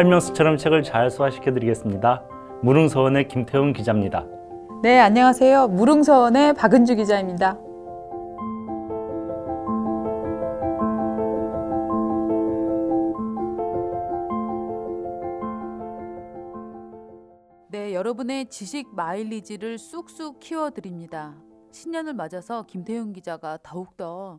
설명서처럼 책을 잘 소화시켜 드리겠습니다. 무릉서원의 김태훈 기자입니다. 네, 안녕하세요. 무릉서원의 박은주 기자입니다. 네, 여러분의 지식 마일리지를 쑥쑥 키워드립니다. 신년을 맞아서 김태훈 기자가 더욱더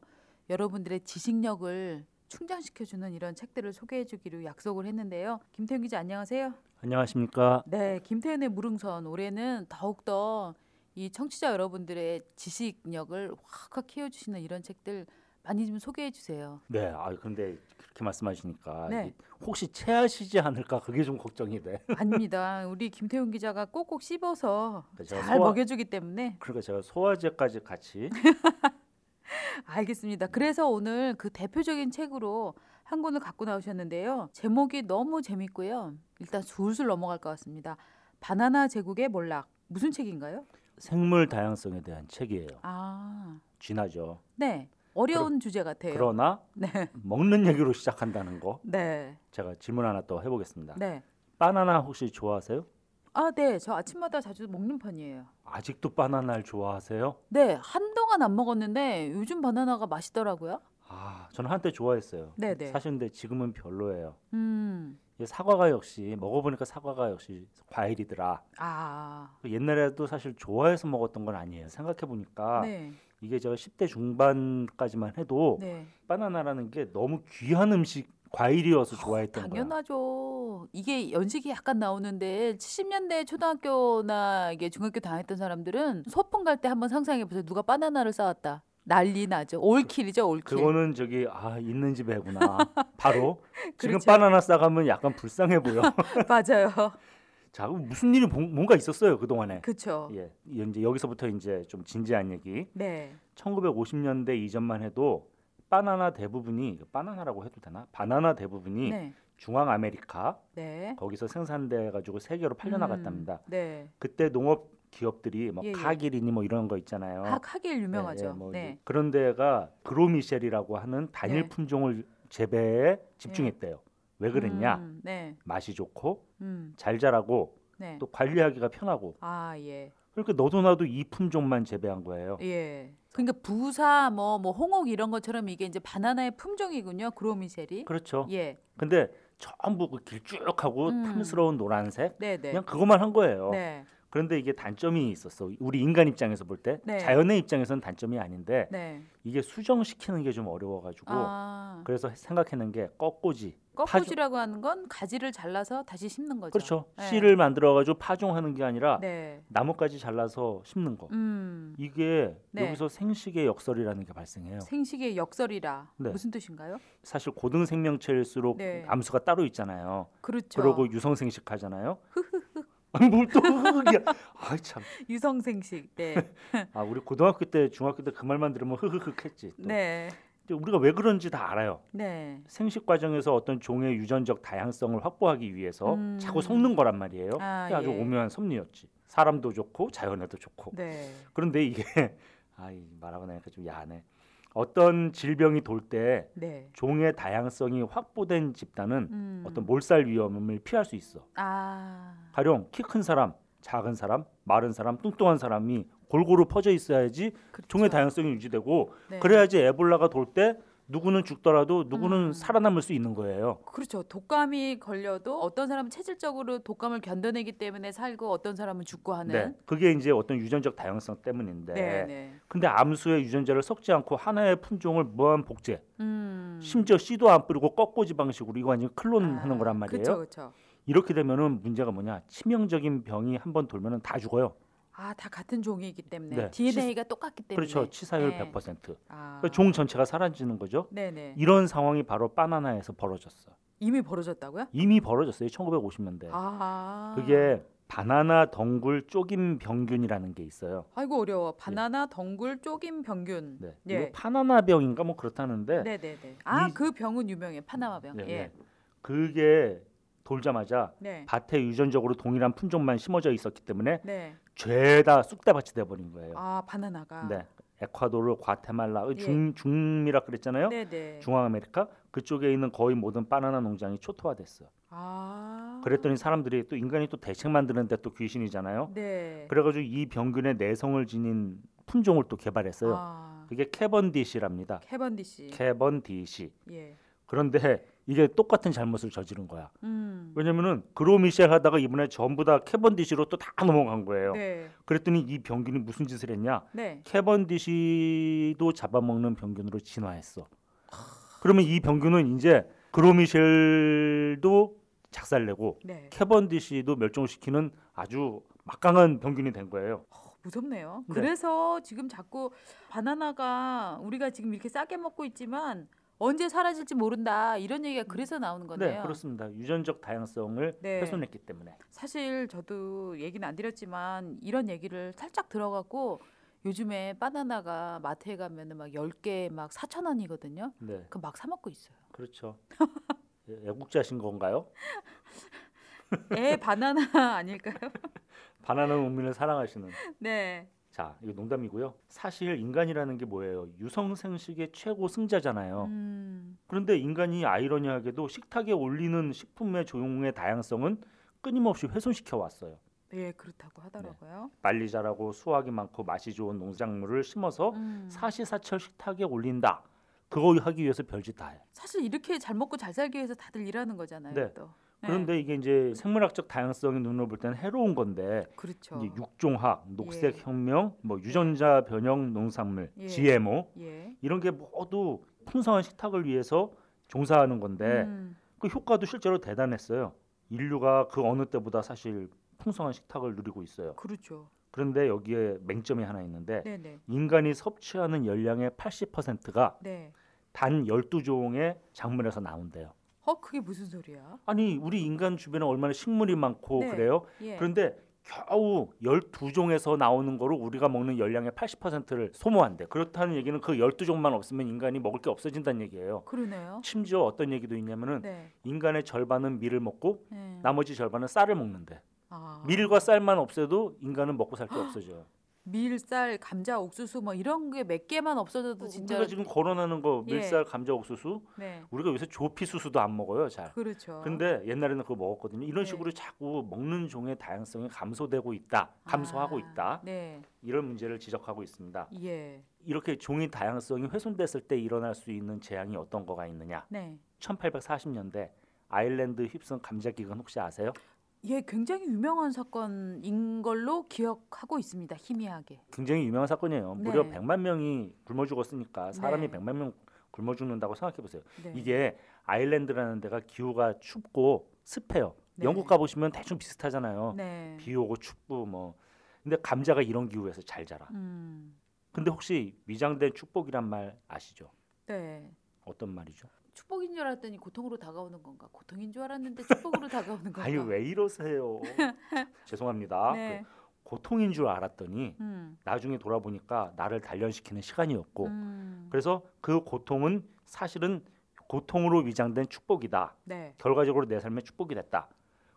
여러분들의 지식력을 충전시켜주는 이런 책들을 소개해주기로 약속을 했는데요. 김태훈 기자 안녕하세요. 안녕하십니까? 네, 김태현의 무릉선 올해는 더욱더 이 청취자 여러분들의 지식력을 확확 키워주시는 이런 책들 많이 좀 소개해 주세요. 네, 아 근데 그렇게 말씀하시니까 네. 혹시 체하시지 않을까 그게 좀 걱정이 돼. 아닙니다. 우리 김태훈 기자가 꼭꼭 씹어서 그러니까 잘 소화- 먹여주기 때문에 그러니까 제가 소화제까지 같이 알겠습니다. 그래서 오늘 그 대표적인 책으로 한 권을 갖고 나오셨는데요. 제목이 너무 재밌고요. 일단 술술 넘어갈 것 같습니다. 바나나 제국의 몰락 무슨 책인가요? 생물 다양성에 대한 책이에요. 아, 쥐나죠. 네. 어려운 주제 같아요. 그러나 네, 먹는 얘기로 시작한다는 거 네, 제가 질문 하나 또 해보겠습니다. 네. 바나나 혹시 좋아하세요? 아, 네. 저 아침마다 자주 먹는 편이에요. 아직도 바나나를 좋아하세요? 네, 한 동안 안 먹었는데 요즘 바나나가 맛있더라고요. 아, 저는 한때 좋아했어요. 네네. 사실 근데 지금은 별로예요. 음, 사과가 역시 먹어보니까 사과가 역시 과일이더라. 아, 옛날에도 사실 좋아해서 먹었던 건 아니에요. 생각해 보니까 네, 이게 제가 10대 중반까지만 해도 네. 바나나라는 게 너무 귀한 음식 과일이어서 좋아했던 거야. 당연하죠. 이게 연식이 약간 나오는데 70년대 초등학교나 이게 중학교 다녔던 사람들은 소풍 갈 때 한번 상상해 보세요. 누가 바나나를 싸왔다. 난리 나죠. 올킬이죠, 올킬. 그거는 저기 아 있는 집 애구나. 바로 지금 그렇죠. 바나나 싸가면 약간 불쌍해 보여. 맞아요. 자, 무슨 일이 본- 뭔가 있었어요 그 동안에. 그렇죠. 예, 이제 여기서부터 이제 좀 진지한 얘기. 네. 1950년대 이전만 해도 바나나 대부분이 바나나라고 해도 되나? 바나나 대부분이 네. 중앙 아메리카 네. 거기서 생산돼 가지고 세계로 팔려 나갔답니다. 음, 네. 그때 농업 기업들이 뭐 예, 예. 카길이니 뭐 이런 거 있잖아요. 하, 하길 예, 유명하죠. 예, 뭐 네. 그런 데가 그로미셸이라고 하는 단일 네. 품종을 재배에 집중했대요. 왜 그랬냐? 음, 네. 맛이 좋고 음, 잘 자라고 네. 또 관리하기가 편하고 아, 예. 그러니까 너도 나도 이 품종만 재배한 거예요. 예. 그러니까 부사 뭐뭐 홍옥 이런 것처럼 이게 이제 바나나의 품종이군요. 그로미셀이. 그렇죠. 예. 근데 전부 그 길쭉하고 음. 탐스러운 노란색 네, 네. 그냥 그것만 한 거예요. 네. 그런데 이게 단점이 있었어. 우리 인간 입장에서 볼때 네. 자연의 입장에서는 단점이 아닌데 네. 이게 수정시키는 게 좀 어려워가지고 아. 그래서 생각해낸 게 꺾꽂이. 꺾꽂이라고 하는 건 가지를 잘라서 다시 심는 거죠. 그렇죠. 네. 씨를 만들어 가지고 파종하는 게 아니라 네. 나뭇가지 잘라서 심는 거. 음. 이게 네. 여기서 생식의 역설이라는 게 발생해요. 생식의 역설이라 네. 무슨 뜻인가요? 사실 고등 생명체일수록 네. 암수가 따로 있잖아요. 그렇죠. 그러고 유성 생식 하잖아요. 아니 뭘또 흑흑이야. 아이 참. 유성생식. 네. 아 우리 고등학교 때 중학교 때 그 말만 들으면. 또. 네. 근데 우리가 왜 그런지 다 알아요. 네. 생식 과정에서 어떤 종의 유전적 다양성을 확보하기 위해서 음. 자꾸 섞는 거란 말이에요. 아, 아주 예. 오묘한 섭리였지. 사람도 좋고 자연에도 좋고. 네. 그런데 이게 아이 말하고 나니까 좀 야하네. 어떤 질병이 돌때 네. 종의 다양성이 확보된 집단은 음. 어떤 몰살 위험을 피할 수 있어. 아. 가령 키 큰 사람, 작은 사람, 마른 사람, 뚱뚱한 사람이 골고루 퍼져 있어야지 그렇죠. 종의 다양성이 유지되고 네. 그래야지 에볼라가 돌 때 누구는 죽더라도 누구는 음. 살아남을 수 있는 거예요. 그렇죠. 독감이 걸려도 어떤 사람은 체질적으로 독감을 견뎌내기 때문에 살고 어떤 사람은 죽고 하는. 네, 그게 이제 어떤 유전적 다양성 때문인데. 네, 네. 근데 암수의 유전자를 섞지 않고 하나의 품종을 무한 복제, 음. 심지어 씨도 안 뿌리고 꺾꽂이 방식으로 이거 완전 클론하는 아, 거란 말이에요. 그렇죠, 그렇죠. 이렇게 되면은 문제가 뭐냐? 치명적인 병이 한 번 돌면은 다 죽어요. 아, 다 같은 종이기 때문에 네. DNA가 똑같기 때문에. 그렇죠. 치사율 네. 100%. 아. 그러니까 종 전체가 사라지는 거죠. 네, 네. 이런 상황이 바로 바나나에서 벌어졌어. 이미 벌어졌다고요? 이미 벌어졌어요. 1950년대. 아. 그게 바나나 덩굴 쪼김 병균이라는 게 있어요. 아이고 어려워. 바나나 덩굴 쪼김 병균. 네. 예. 이거 파나나 병인가 뭐 그렇다는데 네, 네, 네. 아, 이- 그 병은 유명해. 파나마병. 네, 예. 네. 그게 돌자마자 네. 밭에 유전적으로 동일한 품종만 심어져 있었기 때문에 네. 죄다 쑥대밭이 돼 버린 거예요. 아, 바나나가. 네. 에콰도르, 과테말라, 예. 중 중미라 그랬잖아요. 네, 네. 중앙 아메리카 그쪽에 있는 거의 모든 바나나 농장이 초토화됐어. 아. 그랬더니 사람들이 또 인간이 또 대책 만드는데 또 귀신이잖아요. 네. 그래가지고 이 병균의 내성을 지닌 품종을 또 개발했어요. 아. 그게 캐번디시랍니다. 캐번디시. 캐번디시. 예. 그런데 이게 똑같은 잘못을 저지른 거야. 음. 왜냐면은 그로미셸 하다가 이번에 전부 다 캐번디시로 또 다 넘어간 거예요. 네. 그랬더니 이 병균이 무슨 짓을 했냐? 네. 캐번디시도 잡아먹는 병균으로 진화했어. 그러면 이 병균은 이제 그로미셸도 작살내고 네. 캐번디시도 멸종시키는 아주 막강한 병균이 된 거예요. 어, 무섭네요. 네. 그래서 지금 자꾸 바나나가 우리가 지금 이렇게 싸게 먹고 있지만 언제 사라질지 모른다 이런 얘기가 그래서 나오는 거네요. 네, 그렇습니다. 유전적 다양성을 네. 훼손했기 때문에. 사실 저도 얘기는 안 드렸지만 이런 얘기를 살짝 들어갖고 요즘에 바나나가 마트에 가면은 막 10개 막 4천 원이거든요. 네, 그 막 사 먹고 있어요. 그렇죠. 예, 애국자신 건가요? 애 바나나 아닐까요? 바나나 국민을 사랑하시는. 네. 자, 이거 농담이고요. 사실 인간이라는 게 뭐예요? 유성생식의 최고 승자잖아요. 음, 그런데 인간이 아이러니하게도 식탁에 올리는 식품의 조용의 다양성은 끊임없이 훼손시켜 왔어요. 예, 그렇다고 하더라고요. 빨리 자라고 수확이 많고 맛이 좋은 농작물을 심어서 음. 사시사철 식탁에 올린다. 그거 하기 위해서 별짓 다 해. 사실 이렇게 잘 먹고 잘 살기 위해서 다들 일하는 거잖아요. 네. 또. 네. 그런데 이게 이제 생물학적 다양성의 눈으로 볼 때는 해로운 건데 그렇죠. 이제 육종학, 녹색 예. 혁명, 뭐 유전자 변형 농산물, 예. GMO 예. 이런 게 모두 풍성한 식탁을 위해서 종사하는 건데 음, 그 효과도 실제로 대단했어요. 인류가 그 어느 때보다 사실 풍성한 식탁을 누리고 있어요. 그렇죠. 그런데 여기에 맹점이 하나 있는데 네, 네. 인간이 섭취하는 열량의 80%가 네. 단 12종의 작물에서 나온대요. 어, 그게 무슨 소리야? 아니, 우리 인간 주변에 얼마나 식물이 많고 네. 그래요? 예. 그런데 겨우 12종에서 나오는 거로 우리가 먹는 열량의 80%를 소모한대. 그렇다는 얘기는 그 12종만 없으면 인간이 먹을 게 없어진다는 얘기예요. 그러네요. 심지어 어떤 얘기도 있냐면은 네. 인간의 절반은 밀을 먹고 네. 나머지 절반은 쌀을 먹는데 아. 밀과 쌀만 없애도 인간은 먹고 살 게 없어져요. 밀, 쌀, 감자, 옥수수 뭐 이런 게 몇 개만 없어져도 진짜 우리가 지금 거론하는 거 예. 밀쌀, 감자, 옥수수 네. 우리가 요새 조피 수수도 안 먹어요, 잘. 그렇죠. 근데 옛날에는 그거 먹었거든요. 이런 네. 식으로 자꾸 먹는 종의 다양성이 감소되고 있다, 감소하고 아, 있다. 네. 이런 문제를 지적하고 있습니다. 예. 이렇게 종의 다양성이 훼손됐을 때 일어날 수 있는 재앙이 어떤 거가 있느냐? 네. 1840년대 아일랜드 휩쓴 감자 기근 혹시 아세요? 예, 굉장히 유명한 사건인 걸로 기억하고 있습니다. 희미하게. 굉장히 유명한 사건이에요. 무려 네. 100만 명이 굶어 죽었으니까 사람이 네. 100만 명 굶어 죽는다고 생각해 보세요. 네. 이게 아일랜드라는 데가 기후가 춥고 습해요. 네. 영국 가 보시면 대충 비슷하잖아요. 네. 비 오고 춥고 뭐. 근데 감자가 이런 기후에서 잘 자라. 음. 근데 혹시 위장된 축복이란 말 아시죠? 네. 어떤 말이죠? 축복인 줄 알았더니 고통으로 다가오는 건가? 고통인 줄 알았는데 축복으로 다가오는 건가? 아유 왜 이러세요? 죄송합니다. 네. 그 고통인 줄 알았더니 음. 나중에 돌아보니까 나를 단련시키는 시간이었고 음. 그래서 그 고통은 사실은 고통으로 위장된 축복이다. 네. 결과적으로 내 삶에 축복이 됐다.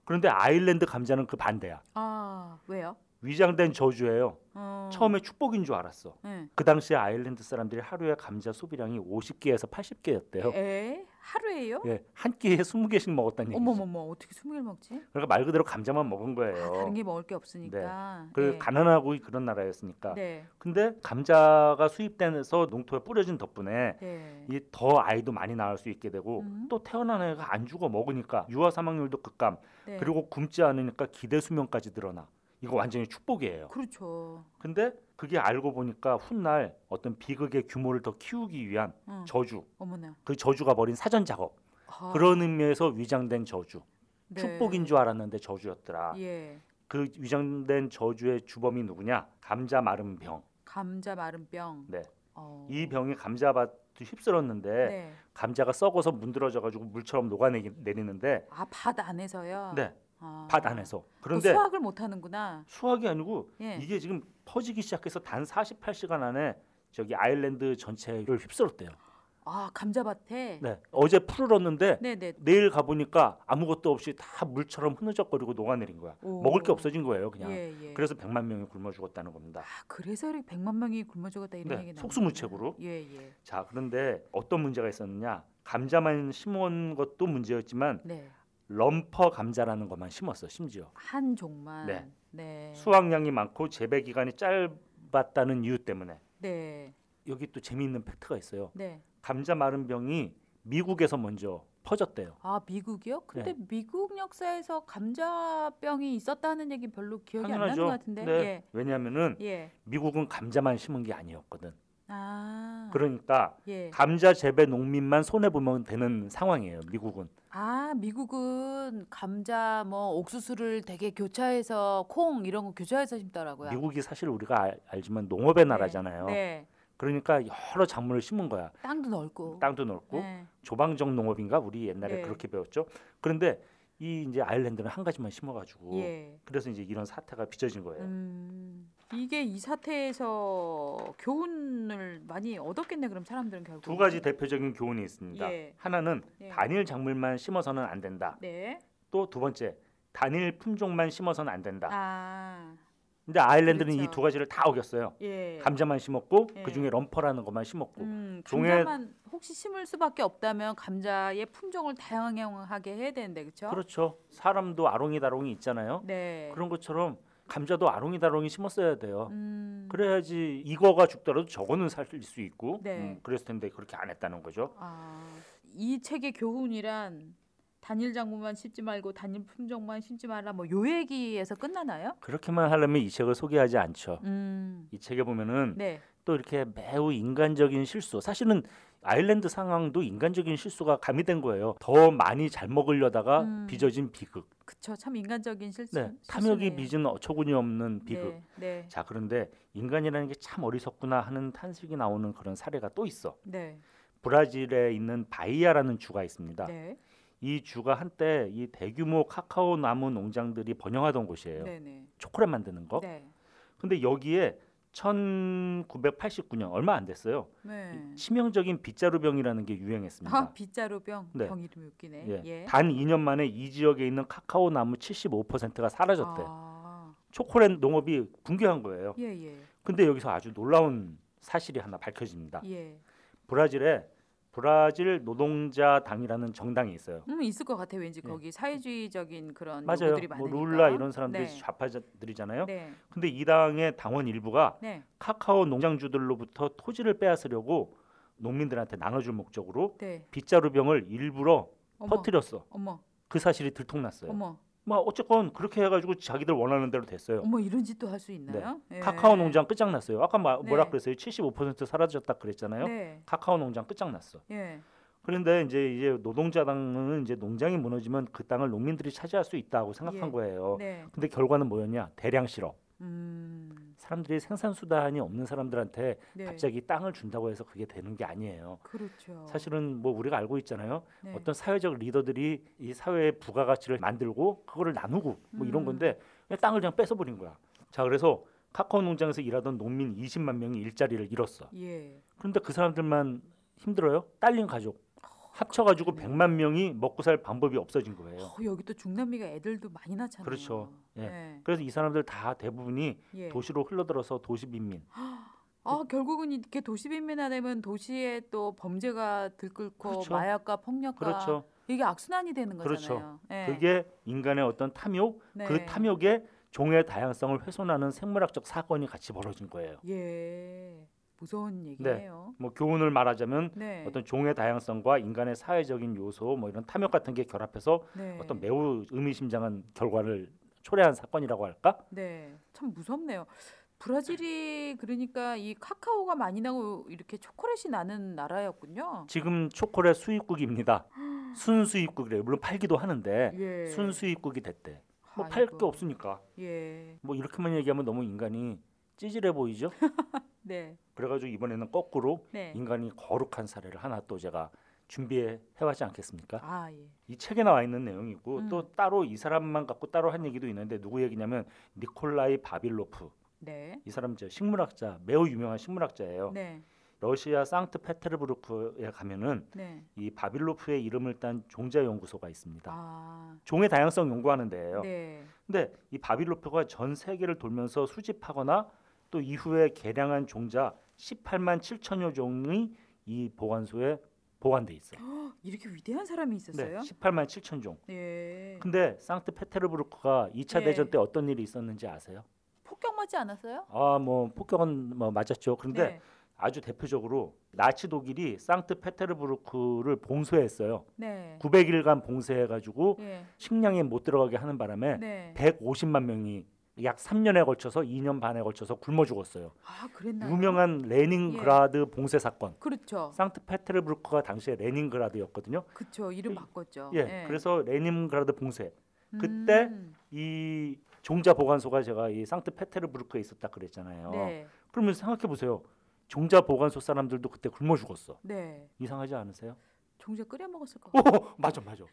그런데 아일랜드 감자는 그 반대야. 아, 왜요? 위장된 저주예요. 어. 처음에 축복인 줄 알았어. 네. 그 당시에 아일랜드 사람들이 하루에 감자 소비량이 50개에서 80개였대요. 에? 하루에요? 예, 한 끼에 20개씩 먹었다는 얘기죠. 어머머머, 어떻게 20개를 먹지? 그러니까 말 그대로 감자만 먹은 거예요. 아, 다른 게 먹을 게 없으니까. 그 네. 가난하고 그런 나라였으니까. 네. 근데 감자가 수입돼서 농토에 뿌려진 덕분에 네. 이더 아이도 많이 낳을 수 있게 되고 음. 또 태어난 애가 안 죽어 먹으니까 유아 사망률도 급감 네. 그리고 굶지 않으니까 기대 수명까지 늘어나 이거 완전히 축복이에요. 그렇죠. 근데 그게 알고 보니까 훗날 어떤 비극의 규모를 더 키우기 위한 응. 저주 어머나. 그 저주가 벌인 사전 작업 아, 그런 의미에서 위장된 저주 네. 축복인 줄 알았는데 저주였더라. 예. 그 위장된 저주의 주범이 누구냐? 감자 마른 병. 감자 마른 병. 네. 어. 이 병이 감자밭을 휩쓸었는데 네. 감자가 썩어서 문드러져 가지고 물처럼 녹아내리는데 아, 밭 안에서요. 네, 아. 밭 안에서. 또 그런데 수확을 못 하는구나. 수확이 아니고 예. 이게 지금 퍼지기 시작해서 단 48시간 안에 저기 아일랜드 전체를 휩쓸었대요. 아, 감자밭에. 네. 어제 풀을었는데 네, 네. 내일 가 보니까 아무것도 없이 다 물처럼 흐느적거리고 녹아내린 거야. 오. 먹을 게 없어진 거예요, 그냥. 예, 예. 그래서 100만 명이 굶어 죽었다는 겁니다. 아, 그래서 이렇게 100만 명이 굶어 죽었다 이런 네, 얘기 나오는 속수무책으로. 예, 예. 자, 그런데 어떤 문제가 있었느냐? 감자만 심은 것도 문제였지만 네. 럼퍼 감자라는 것만 심었어 심지어 한 종만. 네. 네. 수확량이 많고 재배 기간이 짧았다는 이유 때문에 네. 여기 또 재미있는 팩트가 있어요. 네. 감자 마른 병이 미국에서 먼저 퍼졌대요. 아 미국이요? 근데 네. 미국 역사에서 감자병이 있었다는 얘기 별로 기억이 안 나는 당연하죠. 것 같은데. 네. 왜냐하면은 예. 예. 미국은 감자만 심은 게 아니었거든. 아. 그러니까 예. 감자 재배 농민만 손해 보면 되는 상황이에요. 미국은. 아 미국은 감자 뭐 옥수수를 되게 교차해서 콩 이런 거 교차해서 심더라고요. 미국이 사실 우리가 알, 알지만 농업의 나라잖아요. 네. 그러니까 여러 작물을 심은 거야. 땅도 넓고. 땅도 넓고 네. 조방적 농업인가 우리 옛날에 네. 그렇게 배웠죠. 그런데 이 이제 아일랜드는 한 가지만 심어가지고 예. 그래서 이제 이런 사태가 빚어진 거예요. 음, 이게 이 사태에서 교훈을 많이 얻었겠네 그럼 사람들은 결국 두 가지 대표적인 교훈이 있습니다. 예. 하나는 예. 단일 작물만 심어서는 안 된다. 네. 또 두 번째 단일 품종만 심어서는 안 된다. 아, 근데 아일랜드는 이 그렇죠. 두 가지를 다 어겼어요. 예. 감자만 심었고 예. 그 중에 럼퍼라는 것만 심었고 음, 종에- 감자만 혹시 심을 수밖에 없다면 감자의 품종을 다양하게 해야 되는데 그렇죠? 그렇죠. 사람도 아롱이 다롱이 있잖아요. 네. 그런 것처럼 감자도 아롱이다롱이 심었어야 돼요. 음, 그래야지 이거가 죽더라도 저거는 살릴 수 있고 네. 음, 그랬을 텐데 그렇게 안 했다는 거죠. 아, 이 책의 교훈이란 단일 작물만 심지 말고 단일 품종만 심지 말라 뭐 요 얘기에서 끝나나요? 그렇게만 하려면 이 책을 소개하지 않죠. 음, 이 책에 보면은 네. 또 이렇게 매우 인간적인 실수. 사실은 아일랜드 상황도 인간적인 실수가 가미된 거예요. 더 많이 잘 먹으려다가 음. 빚어진 비극. 그쵸 참 인간적인 실수. 네, 탐욕이. 빚은 어처구니 없는 비극. 네, 네, 자 그런데 인간이라는 게 참 어리석구나 하는 탄식이 나오는 그런 사례가 또 있어. 네, 브라질에 있는 바이아라는 주가 있습니다. 네, 이 주가 한때 이 대규모 카카오 나무 농장들이 번영하던 곳이에요. 네, 네, 초콜릿 만드는 거. 네, 근데 여기에 1989년 얼마 안 됐어요. 네. 치명적인 빗자루병이라는 게 유행했습니다. 아 빗자루병 네. 병 이름이 웃기네. 예. 예. 단 2년 만에 이 지역에 있는 카카오 나무 75%가 사라졌대. 요 아, 초콜릿 농업이 붕괴한 거예요. 예, 예, 근데 여기서 아주 놀라운 사실이 하나 밝혀집니다. 예. 브라질에 브라질 노동자당이라는 정당이 있어요. 음 있을 것 같아 왠지 예. 거기 사회주의적인 그런 맞아요. 뭐. 룰라 이런 사람들이 네. 좌파들이잖아요. 네, 근데 이 당의 당원 일부가 네, 카카오 농장주들로부터 토지를 빼앗으려고 농민들한테 나눠줄 목적으로 네. 빗자루 병을 일부러 어머, 퍼뜨렸어. 어머, 그 사실이 들통났어요. 어머, 뭐 어쨌건 그렇게 해가지고 자기들 원하는 대로 됐어요. 어머 이런 짓도 할 수 있나요? 예. 카카오 농장 끝장났어요. 아까 마- 뭐라 네. 그랬어요? 75% 사라졌다 그랬잖아요. 네, 카카오 농장 끝장났어. 예, 그런데 이제 이제 노동자당은 이제 농장이 무너지면 그 땅을 농민들이 차지할 수 있다고 생각한 예. 거예요. 네. 근데 결과는 뭐였냐? 대량 실업. 음, 사람들이 생산 수단이 없는 사람들한테 네. 갑자기 땅을 준다고 해서 그게 되는 게 아니에요. 그렇죠. 사실은 뭐 우리가 알고 있잖아요. 네. 어떤 사회적 리더들이 이 사회의 부가가치를 만들고 그거를 나누고 뭐 이런 음. 건데 그냥 땅을 그냥 뺏어 버린 거야. 자 그래서 카카오 농장에서 일하던 농민 20만 명이 일자리를 잃었어. 예, 그런데 그 사람들만 힘들어요? 딸린 가족 합쳐가지고 그렇군요. 100만 명이 먹고 살 방법이 없어진 거예요. 어, 여기 또 중남미가 애들도 많이 낳잖아요. 그렇죠. 예. 네. 그래서 이 사람들 다 대부분이 예. 도시로 흘러들어서 도시 빈민. 아 결국은 이렇게 도시 빈민화 되면 도시에 또 범죄가 들끓고 그렇죠. 마약과 폭력과 그렇죠. 이게 악순환이 되는 그렇죠. 거잖아요. 예. 그게 인간의 어떤 탐욕, 네. 그 탐욕에 종의 다양성을 훼손하는 생물학적 사건이 같이 벌어진 거예요. 예 무서운 얘기예요. 뭐 교훈을 말하자면 네. 어떤 종의 다양성과 인간의 사회적인 요소, 뭐 이런 탐욕 같은 게 결합해서 네. 어떤 매우 의미심장한 결과를 초래한 사건이라고 할까? 네. 참 무섭네요. 브라질이 그러니까 이 카카오가 많이 나고 이렇게 초콜릿이 나는 나라였군요. 지금 초콜릿 수입국입니다. 순수입국이래요. 물론 팔기도 하는데 예. 순수입국이 됐대. 뭐 팔 게. 없으니까. 예. 뭐 이렇게만 얘기하면 너무 인간이 찌질해 보이죠? 네. 그래가지고 이번에는 거꾸로 네. 인간이 거룩한 사례를 하나 또 제가 준비해 해왔지 않겠습니까? 아 예. 이 책에 나와 있는 내용이고 음. 또 따로 이 사람만 갖고 따로 한 얘기도 있는데 누구 얘기냐면 니콜라이 바빌로프 네. 이 사람 저 식물학자 매우 유명한 식물학자예요. 네. 러시아 상트페테르부르크에 가면은 네. 이 바빌로프의 이름을 딴 종자 연구소가 있습니다. 아. 종의 다양성 연구하는 데예요. 네. 근데 이 바빌로프가 전 세계를 돌면서 수집하거나 또 이후에 개량한 종자 18만 7천여 종이 이 보관소에 보관돼 있어. 이렇게 위대한 사람이 있었어요? 네, 18만 7천 종. 예. 근데 상트페테르부르크가 2차 예. 대전 때 어떤 일이 있었는지 아세요? 폭격 맞지 않았어요? 아, 뭐 폭격은 뭐 맞았죠. 그런데 네. 아주 대표적으로 나치 독일이 상트페테르부르크를 봉쇄했어요. 네. 900일간 봉쇄해가지고 예. 식량이 못 들어가게 하는 바람에 네. 150만 명이 약 3년에 걸쳐서 2년 반에 걸쳐서 굶어 죽었어요. 아, 그랬나요? 유명한 레닌그라드 봉쇄 사건. 그렇죠. 상트페테르부르크가 당시에 레닌그라드였거든요. 그쵸. 이름 그- 바꿨죠. 예, 그래서 레닌그라드 봉쇄. 음. 그때 이 종자 보관소가 제가 이 상트페테르부르크에 있었다 그랬잖아요. 네. 그러면 생각해 보세요. 종자 보관소 사람들도 그때 굶어 죽었어. 네. 이상하지 않으세요? 종자 끓여 먹었을 것 오, 같아요. 맞아, 맞아.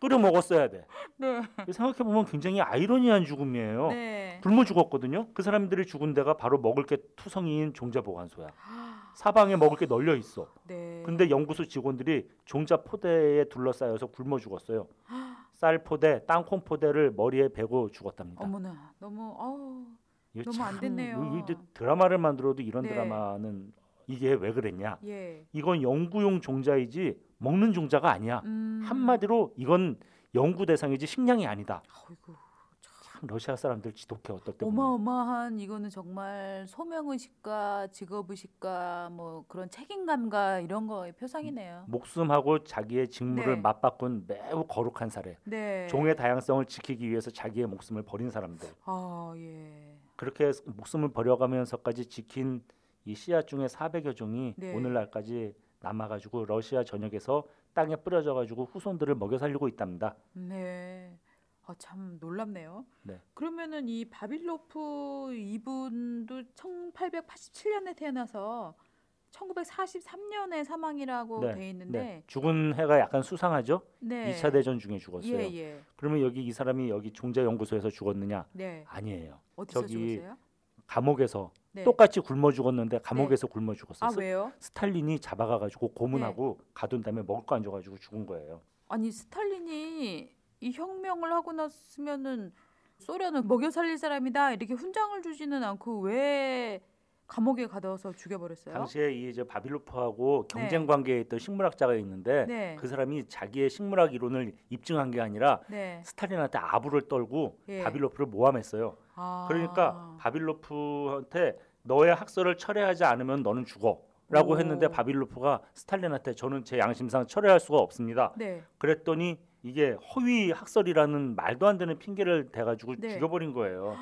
끓여 먹었어야 돼. 네. 생각해 보면 굉장히 아이러니한 죽음이에요. 네. 굶어 죽었거든요. 그 사람들이 죽은 데가 바로 먹을 게 투성이인 종자 보관소야. 아, 사방에 먹을 게 널려 있어. 네. 근데 연구소 직원들이 종자 포대에 둘러싸여서 굶어 죽었어요. 쌀 포대, 땅콩 포대를 머리에 베고 죽었답니다. 어머나. 너무 어우. 너무 안 참, 됐네요. 이게 드라마를 만들어도 이런 네. 드라마는 이게 왜 그랬냐? 예. 이건 연구용 종자이지 먹는 종자가 아니야. 음. 한마디로 이건 연구 대상이지 식량이 아니다. 아이고. 참 러시아 사람들 지독해 어떨 때. 어마어마한 이거는 정말 소명 의식과 직업 의식과 뭐 그런 책임감과 이런 거의 표상이네요. 목숨하고 자기의 직무를 네. 맞바꾼 매우 거룩한 사례. 네. 종의 다양성을 지키기 위해서 자기의 목숨을 버린 사람들. 아 예. 그렇게 목숨을 버려가면서까지 지킨 이 씨앗 중에 400여 종이 네. 오늘날까지 남아가지고 러시아 전역에서 땅에 뿌려져가지고 후손들을 먹여 살리고 있답니다. 네. 아 참 놀랍네요. 네. 그러면은 이 바빌로프 이분도 1887년에 태어나서 1943년에 사망이라고 네, 돼 있는데 죽은 해가 약간 수상하죠. 네. 2차 대전 중에 죽었어요. 예, 예. 그러면 여기 이 사람이 여기 종자 연구소에서 죽었느냐? 네. 아니에요. 어디서 저기 죽었어요? 감옥에서 네. 똑같이 굶어 죽었는데 감옥에서 굶어 죽었어요. 아 왜요? 스탈린이 잡아가 가지고 고문하고 네. 가둔 다음에 먹을 거 안 줘 가지고 죽은 거예요. 아니 스탈린이 이 혁명을 하고 났으면은 소련을 먹여 살릴 사람이다 이렇게 훈장을 주지는 않고 왜 감옥에 가둬서 죽여버렸어요? 당시에 이 이제 바빌로프하고 네. 경쟁 관계에 있던 식물학자가 있는데 네. 그 사람이 자기의 식물학 이론을 입증한 게 아니라 네. 스탈린한테 아부를 떨고 예. 바빌로프를 모함했어요. 아. 그러니까 바빌로프한테 너의 학설을 철회하지 않으면 너는 죽어 라고 오. 했는데 바빌로프가 스탈린한테 저는 제 양심상 철회할 수가 없습니다. 네. 그랬더니 이게 허위 학설이라는 말도 안 되는 핑계를 대가지고 네. 죽여버린 거예요.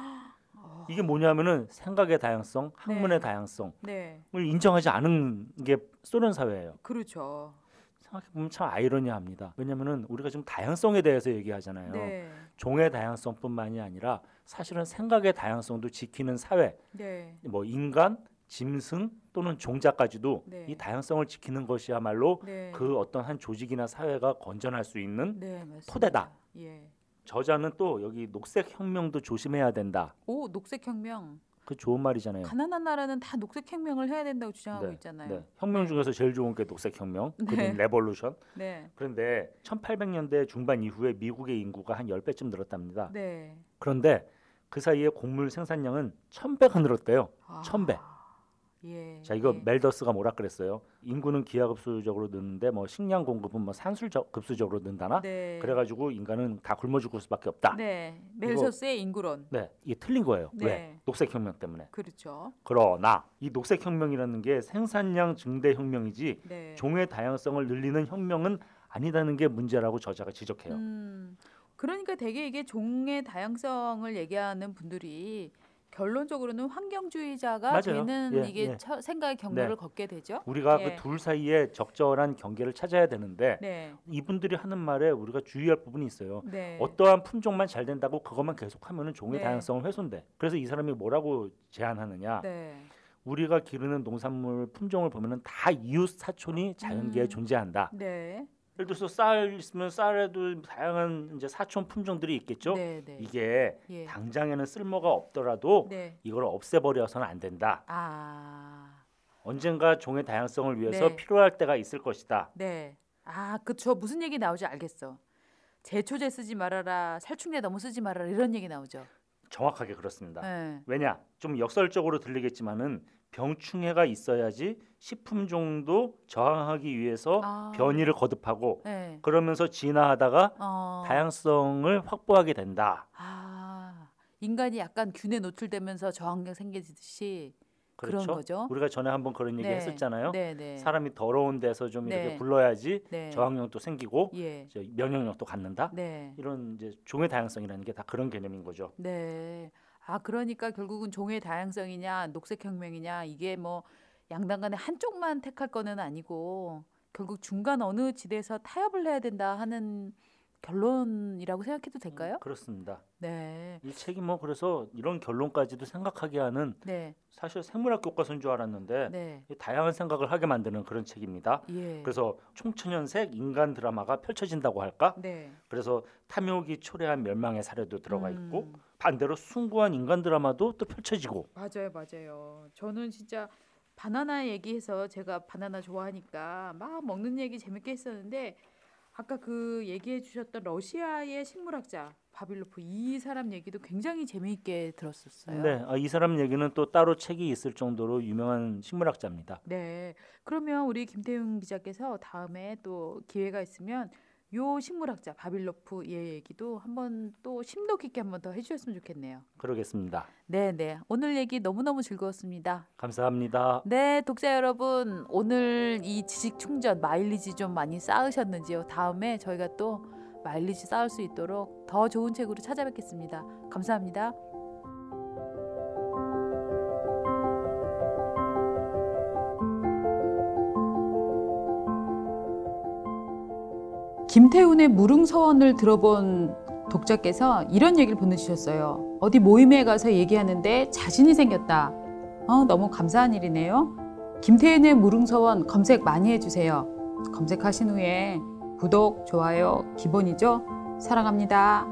어, 이게 뭐냐면은 생각의 다양성, 학문의 네. 다양성을 네. 인정하지 않은 게 소련 사회예요. 그렇죠. 생각해 보면 참 아이러니합니다. 왜냐면은 우리가 지금 다양성에 대해서 얘기하잖아요. 네. 종의 다양성뿐만이 아니라 사실은 생각의 다양성도 지키는 사회, 네. 뭐 인간, 짐승 또는 종자까지도 네. 이 다양성을 지키는 것이야말로 네. 그 어떤 한 조직이나 사회가 건전할 수 있는 네. 토대다. 예. 저자는 또 여기 녹색 혁명도 조심해야 된다. 오, 녹색 혁명. 그 좋은 말이잖아요. 가난한 나라는 다 녹색 혁명을 해야 된다고 주장하고 네, 있잖아요. 네. 혁명 중에서 제일 좋은 게 녹색 혁명, 네. green revolution. 네. 그런데 1800년대 중반 이후에 미국의 인구가 한 10배쯤 늘었답니다. 네. 그런데 그 사이에 곡물 생산량은 1000배가 늘었대요. 아, 1000배. 예. 자, 이거 예. 멜더스가 뭐라 그랬어요? 인구는 기하급수적으로 느는데 뭐 식량 공급은 뭐 산술급수적으로 는다나? 네. 그래 가지고 인간은 다 굶어 죽을 수밖에 없다. 네. 멜서스의 인구론. 네, 이게 틀린 거예요. 네. 왜? 녹색 혁명 때문에. 그렇죠. 그러나 이 녹색 혁명이라는 게 생산량 증대 혁명이지 네. 종의 다양성을 늘리는 혁명은 아니다는 게 문제라고 저자가 지적해요. 음, 그러니까 되게 이게 종의 다양성을 얘기하는 분들이 결론적으로는 환경주의자가 맞아요. 되는 예, 이게 예. 처- 생각의 경로를 네. 걷게 되죠. 우리가 예. 그둘 사이에 적절한 경계를 찾아야 되는데 네. 이분들이 하는 말에 우리가 주의할 부분이 있어요. 네. 어떠한 품종만 잘 된다고 그것만 계속하면은 종의 네. 다양성은 훼손돼. 그래서 이 사람이 뭐라고 제안하느냐? 네. 우리가 기르는 농산물 품종을 보면은 다 이웃 사촌이 자연계에 음. 존재한다. 네. 예를 들어서 쌀 있으면 쌀에도 다양한 이제 사촌 품종들이 있겠죠. 네. 네. 이게 예. 당장에는 쓸모가 없더라도 네. 이걸 없애버려서는 안 된다. 아. 언젠가 종의 다양성을 위해서 네. 필요할 때가 있을 것이다. 네. 아, 그저 무슨 얘기 나오지 알겠어. 제초제 쓰지 말아라. 살충제 너무 쓰지 말아라. 이런 얘기 나오죠. 정확하게 그렇습니다. 네. 왜냐? 좀 역설적으로 들리겠지만은 병충해가 있어야지 식품종도 저항하기 위해서 아. 변이를 거듭하고 네. 그러면서 진화하다가 어. 다양성을 확보하게 된다. 아, 인간이 약간 균에 노출되면서 저항력 생기듯이 그렇죠? 그런 거죠. 우리가 전에 한번 그런 얘기 네. 했었잖아요. 네, 네. 사람이 더러운 데서 좀 이렇게 네. 굴러야지 네. 저항력도 생기고 예. 면역력도 갖는다. 네. 이런 이제 종의 다양성이라는 게 다 그런 개념인 거죠. 네. 아, 그러니까 결국은 종의 다양성이냐, 녹색혁명이냐, 이게 뭐 양당 간에 한쪽만 택할 거는 아니고 결국 중간 어느 지대에서 타협을 해야 된다 하는 결론이라고 생각해도 될까요? 그렇습니다. 네. 이 책이 뭐 그래서 이런 결론까지도 생각하게 하는 네. 사실 생물학 교과서인 줄 알았는데 네. 이 다양한 생각을 하게 만드는 그런 책입니다. 예. 그래서 총천연색 인간 드라마가 펼쳐진다고 할까? 네. 그래서 탐욕이 초래한 멸망의 사례도 들어가 있고 음. 반대로 숭고한 인간 드라마도 또 펼쳐지고 맞아요, 맞아요. 저는 진짜 바나나 얘기해서 제가 바나나 좋아하니까 막 먹는 얘기 재밌게 했었는데 아까 그 얘기해 주셨던 러시아의 식물학자 바빌로프 이 사람 얘기도 굉장히 재미있게 들었었어요. 네, 아, 이 사람 얘기는 또 따로 책이 있을 정도로 유명한 식물학자입니다. 네. 그러면 우리 김태훈 기자께서 다음에 또 기회가 있으면 요 식물학자 바빌로프 얘 얘기도 한번 또 심도 깊게 한번 더 해주셨으면 좋겠네요. 그러겠습니다. 네, 네. 오늘 얘기 너무너무 즐거웠습니다. 감사합니다. 네, 독자 여러분, 오늘 이 지식 충전 마일리지 좀 많이 쌓으셨는지요? 다음에 저희가 또 마일리지 쌓을 수 있도록 더 좋은 책으로 찾아뵙겠습니다. 감사합니다. 김태훈의 무릉서원을 들어본 독자께서 이런 얘기를 보내주셨어요. 어디 모임에 가서 얘기하는데 자신이 생겼다. 어, 너무 감사한 일이네요. 김태윤의 무릉서원 검색 많이 해주세요. 검색하신 후에 구독, 좋아요 기본이죠. 사랑합니다.